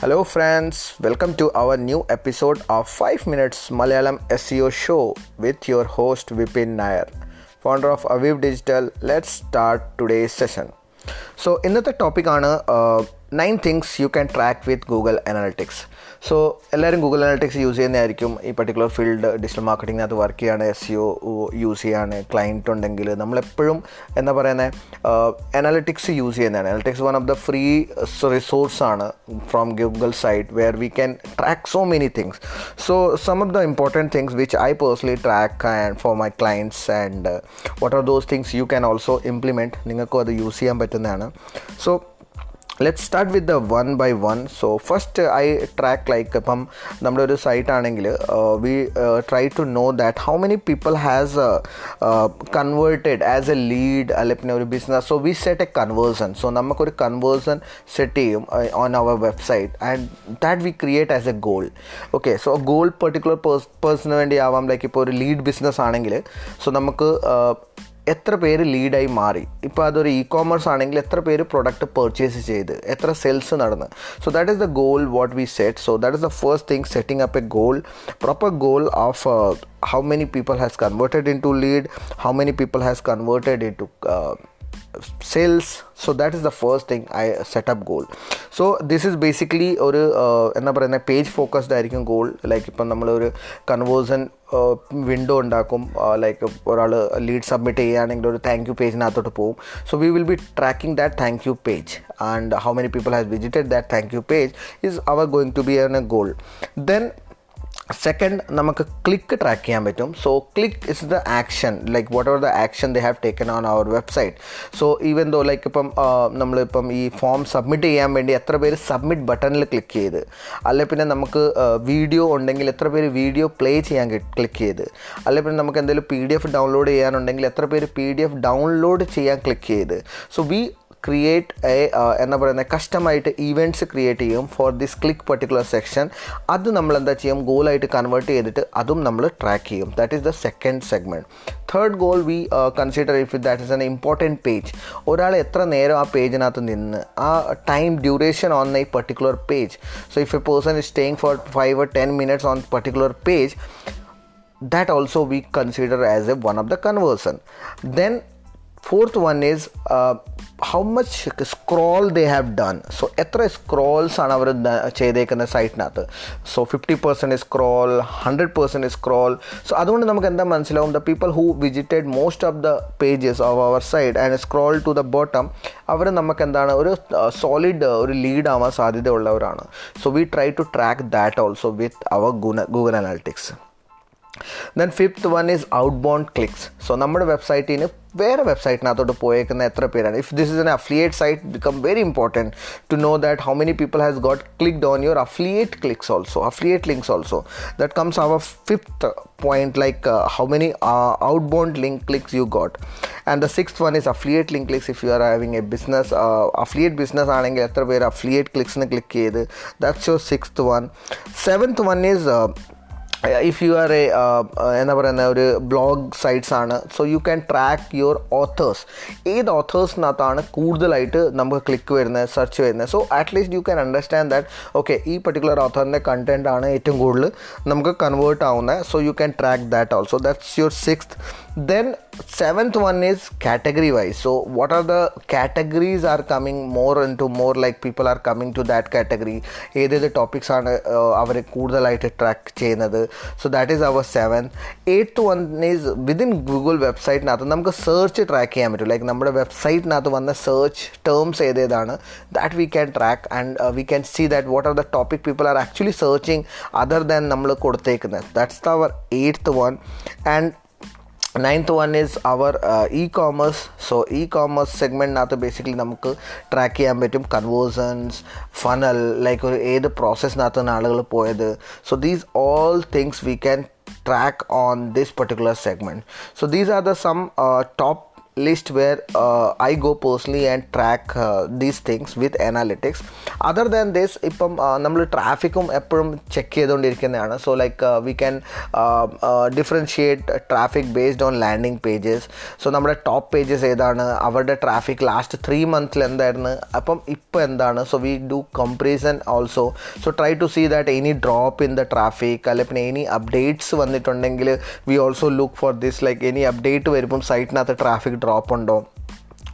Hello, friends. Welcome to our new episode of 5 Minutes Malayalam SEO Show with your host Vipin Nair, founder of Aviv Digital. Let's start today's session. So ഇന്നത്തെ ടോപ്പിക്കാണ് nine things you can track with Google analytics so എല്ലാവരും Google analytics use ചെയ്യുന്നതായിരിക്കും. ഈ particular field digital മാർക്കറ്റിങ്ങിനകത്ത് work ചെയ്യാണ് as you use ചെയ്യാണ് client ഉണ്ടെങ്കിൽ നമ്മളെപ്പോഴും എന്താ പറയുന്നത് അനാലിറ്റിക്സ് യൂസ് ചെയ്യുന്നതാണ്. Analytics one of the free resource ആണ് from Google site where we can track so many things so some of the important things which I personally track and for my clients and what are those things you can also implement നിങ്ങൾക്കും അത് use ചെയ്യാൻ പറ്റുന്നതാണ്. So let start with the one by one so first I track like ഇപ്പം നമ്മുടെ ഒരു site ആണെങ്കിൽ we try to know that how many people has converted as a lead അല്ലെ പിന്നെ ഒരു business so we set a conversion so നമുക്കൊരു conversion set ചെയ്യും on our website and that we create as a goal okay so goal particular പേഴ്സണിന് വേണ്ടി ആവാം. Like ഇപ്പോൾ ഒരു lead business ആണെങ്കിൽ സോ നമുക്ക് എത്ര പേര് ലീഡായി മാറി? ഇപ്പോൾ അതൊരു ഇ കോമേഴ്സ് ആണെങ്കിൽ എത്ര പേര് പ്രൊഡക്റ്റ് പർച്ചേസ് ചെയ്ത്? എത്ര സെൽസ് നടന്ന്? So that is the goal what we set so that is the first thing setting up a goal proper goal of uh, how many people has converted into lead how many people has converted into uh, sales. So that is the first thing I up goal. So this is basically ഒരു എന്താ പറയുന്നത് page focused ആയിരിക്കും goal like ഇപ്പം നമ്മളൊരു conversion window ഉണ്ടാക്കും. Like ഒരാൾ lead submit ചെയ്യുകയാണെങ്കിൽ ഒരു താങ്ക് യു പേജിനകത്തോട്ട് പോകും. So we will be tracking that thank you page and how many people has visited that thank you page is our going to be an a goal then second നമുക്ക് click track ചെയ്യാൻ പറ്റും. So click is the action like whatever the action they have taken on our website so even though like ഇപ്പം നമ്മളിപ്പം ഈ form submit ചെയ്യാൻ വേണ്ടി എത്ര പേര് സബ്മിറ്റ് ബട്ടണിൽ ക്ലിക്ക് ചെയ്ത് അല്ലെ പിന്നെ നമുക്ക് വീഡിയോ ഉണ്ടെങ്കിൽ എത്ര പേര് വീഡിയോ പ്ലേ ചെയ്യാൻ ക്ലിക്ക് ചെയ്ത് അല്ലെ പിന്നെ നമുക്ക് എന്തെങ്കിലും പി ഡി എഫ് ഡൗൺലോഡ് ചെയ്യാനുണ്ടെങ്കിൽ എത്ര പേര് പി ഡി എഫ് ഡൗൺലോഡ് ചെയ്യാൻ ക്ലിക്ക് ചെയ്ത്. സോ വി ക്രിയേറ്റ് എ എന്താ പറയുന്നത് കസ്റ്റമായിട്ട് ഈവന്റ്സ് ക്രിയേറ്റ് ചെയ്യും for this click particular section അത് നമ്മൾ എന്താ ചെയ്യും? ഗോളായിട്ട് കൺവേർട്ട് ചെയ്തിട്ട് അതും നമ്മൾ ട്രാക്ക് ചെയ്യും. That is the second segment third goal we consider if that is an important page ഒരാൾ എത്ര നേരം ആ പേജിനകത്ത് നിന്ന് ആ time duration on a particular page so if a person is staying for five ten minutes on particular page that also we consider as a one of the conversion. Then fourth one is uh, how much they have done. So എത്ര scrolls ആണ് അവർ ചെയ്തേക്കുന്ന സൈറ്റിനകത്ത് so fifty percent scroll hundred percent scroll so അതുകൊണ്ട് നമുക്ക് എന്താ മനസ്സിലാവും? The people who visited most of the pages of our site and scroll to the bottom അവർ നമുക്ക് എന്താണ്? ഒരു സോളിഡ് ഒരു ലീഡ് ആവാൻ സാധ്യതയുള്ളവരാണ്. So we try to track that also with our Google analytics then fifth one is outbound clicks so നമ്മുടെ വെബ്സൈറ്റിന് വേറെ വെബ്സൈറ്റിനകത്തോട്ട് പോയേക്കുന്ന എത്ര പേരാണ്. If this is an affiliate site become very important to know that how many people has got clicked on your affiliate clicks also affiliate links also that comes our fifth point like how many outbound link clicks you got and the six one is affiliate link clicks if you are having a business affiliate business ആണെങ്കിൽ എത്ര പേര് affiliate ക്ലിക്സിന് click ചെയ്ത് that's your sixth one seventh one is if you are a എന്താ പറയുന്ന ഒരു blog sites ആണ് so you can track your authors ഏത് ഓത്തേഴ്സിനകത്താണ് കൂടുതലായിട്ട് നമുക്ക് ക്ലിക്ക് വരുന്നത് സെർച്ച് വരുന്നത് so at least you can understand that okay ഈ പർട്ടിക്കുലർ ഓത്തറിന്റെ കണ്ടന്റ് ആണ് ഏറ്റവും കൂടുതൽ നമുക്ക് കൺവേർട്ട് ആവുന്നത് so you can track that also that's your sixth then seventh one is category wise. So what are the categories are coming more into more like people are coming to that category? ഏതേത് topics ആണ് അവർ കൂടുതലായിട്ട് track ചെയ്യുന്നത്? So that is our seven eighth one is within Google വെബ്സൈറ്റിനകത്ത് നമുക്ക് search track ചെയ്യാൻ പറ്റും. Like നമ്മുടെ വെബ്സൈറ്റിനകത്ത് വന്ന search terms ഏതേതാണ് that we can track and we can see that what are the topic people are actually searching other than നമ്മൾ കൊടുത്തേക്കുന്നത്. That's our eighth one and ninth one is our ecommerce so ecommerce സെഗ്മെന്റിനകത്ത് basically നമുക്ക് track ചെയ്യാൻ പറ്റും. കൺവേഴ്സൺസ് funnel like ഒരു ഏത് പ്രോസസ്സിനകത്താണ് ആളുകൾ പോയത്. So these all things we can track on this particular segment. So these are the some uh, top list where uh, I go personally and track uh, these things with analytics. Other than this, ഇപ്പം നമ്മൾ ട്രാഫിക്കും എപ്പോഴും check ചെയ്തുകൊണ്ടിരിക്കുന്നതാണ് so like we can differentiate traffic based on landing pages so നമ്മുടെ top pages ഏതാണ്? അവരുടെ traffic last three മന്ത്സിൽ എന്തായിരുന്നു? അപ്പം ഇപ്പോൾ എന്താണ്? So we do comparison also so try to see that any drop in the traffic അല്ലെ പിന്നെ എനി അപ്ഡേറ്റ്സ് വന്നിട്ടുണ്ടെങ്കിൽ we also look for this like any update വരുമ്പം സൈറ്റിനകത്ത് ട്രാഫിക് ഡ്രോപ്പ് ഉണ്ടോ?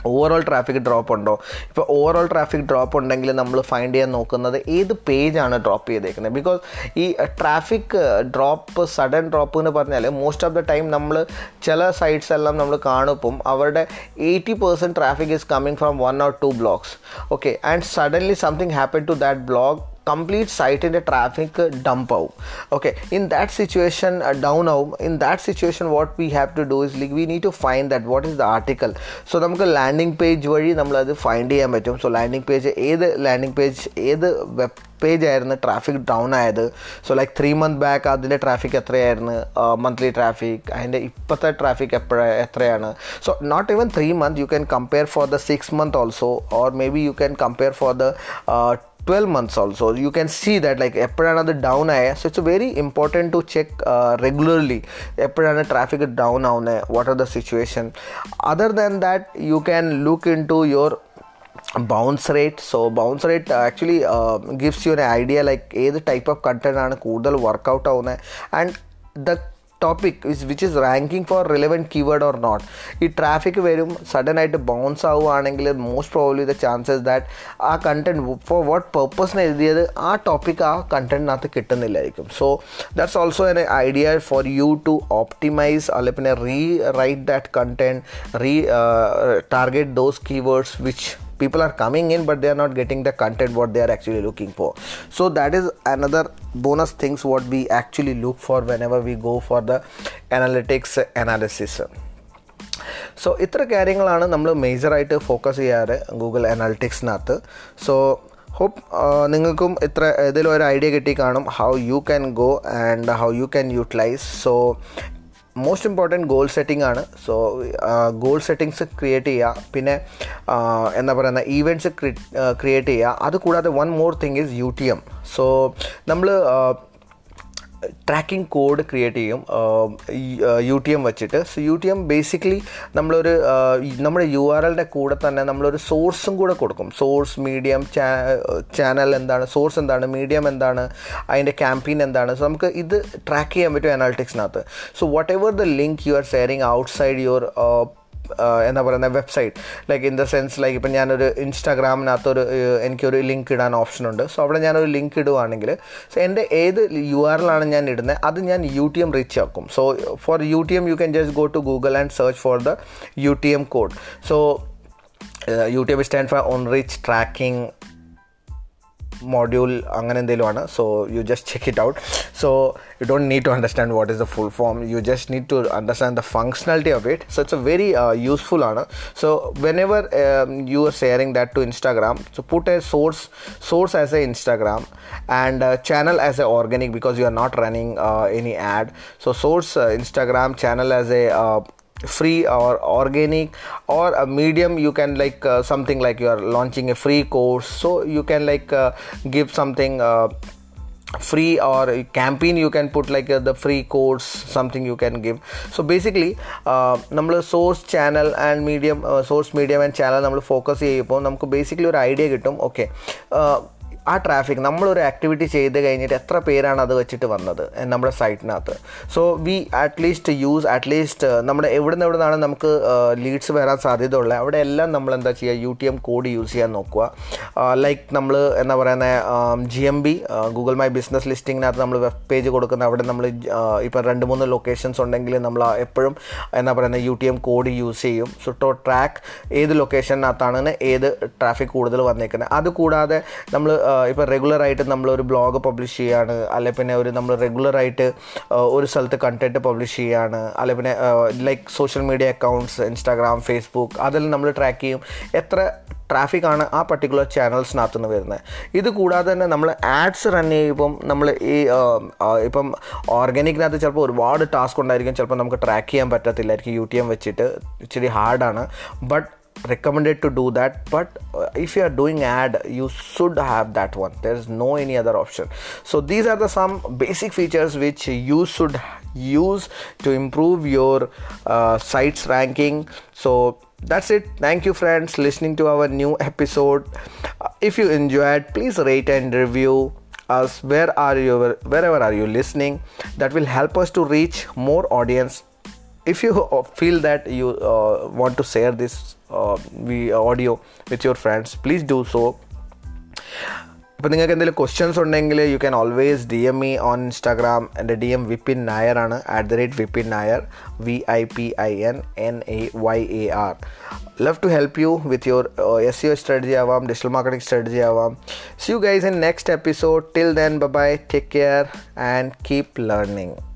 ഓവറോൾ ട്രാഫിക് ഡ്രോപ്പ് ഉണ്ടോ? ഇപ്പോൾ ഓവറോൾ ട്രാഫിക് ഡ്രോപ്പ് ഉണ്ടെങ്കിൽ നമ്മൾ ഫൈൻഡ് ചെയ്യാൻ നോക്കുന്നത് ഏത് പേജാണ് ഡ്രോപ്പ് ചെയ്തേക്കുന്നത് ബിക്കോസ് ഈ ട്രാഫിക് ഡ്രോപ്പ് സഡൻ ഡ്രോപ്പ് എന്ന് പറഞ്ഞാൽ മോസ്റ്റ് ഓഫ് ദ ടൈം നമ്മൾ ചില സൈറ്റ്സ് എല്ലാം നമ്മൾ കാണുമ്പം അവരുടെ eighty percent traffic is coming from one or two blogs okay and suddenly something happen to that blog complete സൈറ്റിന്റെ traffic dump ആവും. Okay in that situation down ആവും. In that situation what we have to do is like we need to find that what is the article so നമുക്ക് landing page വഴി നമ്മളത് find ചെയ്യാൻ പറ്റും. So landing page ഏത് landing page ഏത് web page ആയിരുന്നു traffic down ആയത്? So like three month back അതിന്റെ ട്രാഫിക് എത്രയായിരുന്നു? മന്ത്ലി ട്രാഫിക് അതിന്റെ ഇപ്പോഴത്തെ ട്രാഫിക് എപ്പോഴാണ് എത്രയാണ്? So not even three month you can compare for the six month also or maybe you can compare for the twelve months also you can see that like എപ്പോഴാണ് അത് down ആയത് so it's very important to check regularly എപ്പോഴാണ് traffic down ആവുന്നത് what are the situation other than that you can look into your bounce rate so bounce rate actually gives you an idea like ഏത് type of content ആണ് കൂടുതൽ workout ആവുന്നത് and the topic which which is ranking for relevant keyword or not ഈ traffic വരും sudden ആയിട്ട് bounce ആവുകയാണെങ്കിൽ most probably the chances that ആ content for what പർപ്പസിന് എഴുതിയത് ആ ടോപ്പിക് ആ കണ്ടന്റിനകത്ത് കിട്ടുന്നില്ലായിരിക്കും. So that's also an idea for you to optimise അല്ലെ പിന്നെ rewrite that content retarget those keywords which people are coming in but they are not getting the content what they are actually looking for so that is another bonus things what we actually look for whenever we go for the analytics analysis so ഇത്ര കാര്യങ്ങളാണ് നമ്മൾ മേജറായിട്ട് focus ചെയ്യാറ് Google അനാലിറ്റിക്സിനകത്ത് so hope നിങ്ങൾക്കും ഇത്ര ഏതെങ്കിലും ഒരു ഐഡിയ കിട്ടി കാണും how you can go and how you can utilise so most important goal setting ആണ്. സോ ഗോൾ സെറ്റിങ്സ് ക്രിയേറ്റ് ചെയ്യുക. പിന്നെ എന്താ പറയുന്ന ഈവന്റ്സ് ക്രിയേറ്റ് ചെയ്യുക. അതുകൂടാതെ one more thing is U T M so നമ്മൾ ട്രാക്കിംഗ് കോഡ് ക്രിയേറ്റ് ചെയ്യും U T M വെച്ചിട്ട്. So U T M basically നമ്മളൊരു നമ്മുടെ യു ആർ എല്ലിന്റെ കൂടെ തന്നെ നമ്മളൊരു സോഴ്സും കൂടെ കൊടുക്കും. സോഴ്സ് മീഡിയം ചാനൽ എന്താണ് സോഴ്സ് എന്താണ് മീഡിയം എന്താണ് അതിന്റെ ക്യാമ്പയിൻ എന്താണ്. സോ നമുക്ക് ഇത് ട്രാക്ക് ചെയ്യാൻ പറ്റും അനാലിറ്റിക്സിനകത്ത് so whatever the link you are sharing outside your എന്താ പറയുന്ന website like in the sense like ഇപ്പം ഞാനൊരു ഇൻസ്റ്റാഗ്രാമിനകത്തൊരു എനിക്കൊരു ലിങ്ക് ഇടാൻ ഓപ്ഷൻ ഉണ്ട്. സോ അവിടെ ഞാനൊരു ലിങ്ക് ഇടുവാണെങ്കിൽ സോ എന്റെ ഏത് യു ആർ എല്ലാണ് ഞാൻ ഇടുന്നത് അത് ഞാൻ യു ടി എം റീച്ച് ആക്കും. So for U T M you can just go to Google and search for the U T M code so U T M stand for on reach tracking module അങ്ങനെ എന്തെങ്കിലുമാണ് so you just check it out so you don't need to understand what is the full form you just need to understand the functionality of it so it's a very useful ആണ്. So whenever you are sharing that to Instagram so put a source source as a Instagram and channel as a organic because you are not running uh, any ad. So source uh, instagram channel as a uh, free or organic or a medium you can like uh, something like you are launching a free course so you can like uh, give something uh, free or a campaign you can put like uh, the free course something you can give so basically നമ്മൾ source channel and medium source medium and channel നമ്മൾ focus ചെയ്യുമ്പോൾ നമുക്ക് basically ഒരു idea കിട്ടും okay ആ traffic നമ്മളൊരു activity ചെയ്ത് കഴിഞ്ഞിട്ട് എത്ര പേരാണ് അത് വെച്ചിട്ട് വന്നത് നമ്മുടെ സൈറ്റിനകത്ത് so we at least use at least നമ്മുടെ എവിടെ നിന്ന് എവിടെ നിന്നാണ് നമുക്ക് ലീഡ്സ് വരാൻ സാധ്യത ഉള്ളത് അവിടെ എല്ലാം നമ്മൾ എന്താ ചെയ്യുക U T M code use ചെയ്യാൻ നോക്കുക. ലൈക്ക് നമ്മൾ എന്താ പറയുന്നത് G M B Google my business ലിസ്റ്റിങ്ങിനകത്ത് നമ്മൾ വെബ് പേജ് കൊടുക്കുന്ന അവിടെ നമ്മൾ ഇപ്പോൾ രണ്ട് മൂന്ന് ലൊക്കേഷൻസ് ഉണ്ടെങ്കിൽ നമ്മൾ എപ്പോഴും എന്താ പറയുന്നത് U T M code use ചെയ്യും. സോ ടോ ട്രാക്ക് ഏത് ലൊക്കേഷനകത്താണ് ഏത് ട്രാഫിക് കൂടുതൽ വന്നേക്കുന്നത്. അതുകൂടാതെ നമ്മൾ ഇപ്പോൾ റെഗുലറായിട്ട് നമ്മളൊരു ബ്ലോഗ് പബ്ലിഷ് ചെയ്യാണ് അല്ലെ പിന്നെ ഒരു നമ്മൾ റെഗുലറായിട്ട് ഒരു സ്ഥലത്ത് കണ്ടന്റ് പബ്ലിഷ് ചെയ്യാണ് അല്ലെ പിന്നെ like social media accounts Instagram Facebook അതെല്ലാം നമ്മൾ ട്രാക്ക് ചെയ്യും. എത്ര ട്രാഫിക് ആണ് ആ പർട്ടിക്കുലർ ചാനൽസിനകത്തു നിന്ന് വരുന്നത്. ഇത് കൂടാതെ തന്നെ നമ്മൾ ആഡ്സ് റൺ ചെയ്യുമ്പം നമ്മൾ ഈ ഇപ്പം ഓർഗാനിക്കിനകത്ത് ചിലപ്പോൾ ഒരുപാട് ടാസ്ക് ഉണ്ടായിരിക്കും ചിലപ്പോൾ നമുക്ക് ട്രാക്ക് ചെയ്യാൻ പറ്റത്തില്ലായിരിക്കും യു ടി എം വെച്ചിട്ട് ഇച്ചിരി ഹാർഡാണ് but recommended to do that but uh, if you are doing ad you should have that one. There is no any other option. So these are the some basic features which you should use to improve your uh, sites ranking. So that's it. Thank you friends listening to our new episode. Uh, if you enjoyed please rate and review us. Where are you wherever are you listening? That will help us to reach more audience. If you feel that you uh, want to share this uh, we audio with your friends. Please do so. അപ്പോൾ നിങ്ങൾക്ക് എന്തെങ്കിലും questions ഉണ്ടെങ്കിൽ you can always D M me on Instagram എന്റെ D M Vipin Nair ആണ്. At the rate Vipin Nair. V I P I N N A Y A R love to help you with your S U strategy ആവാം digital marketing strategy ആവാം. See you guys in next episode till then bye take care and keep learning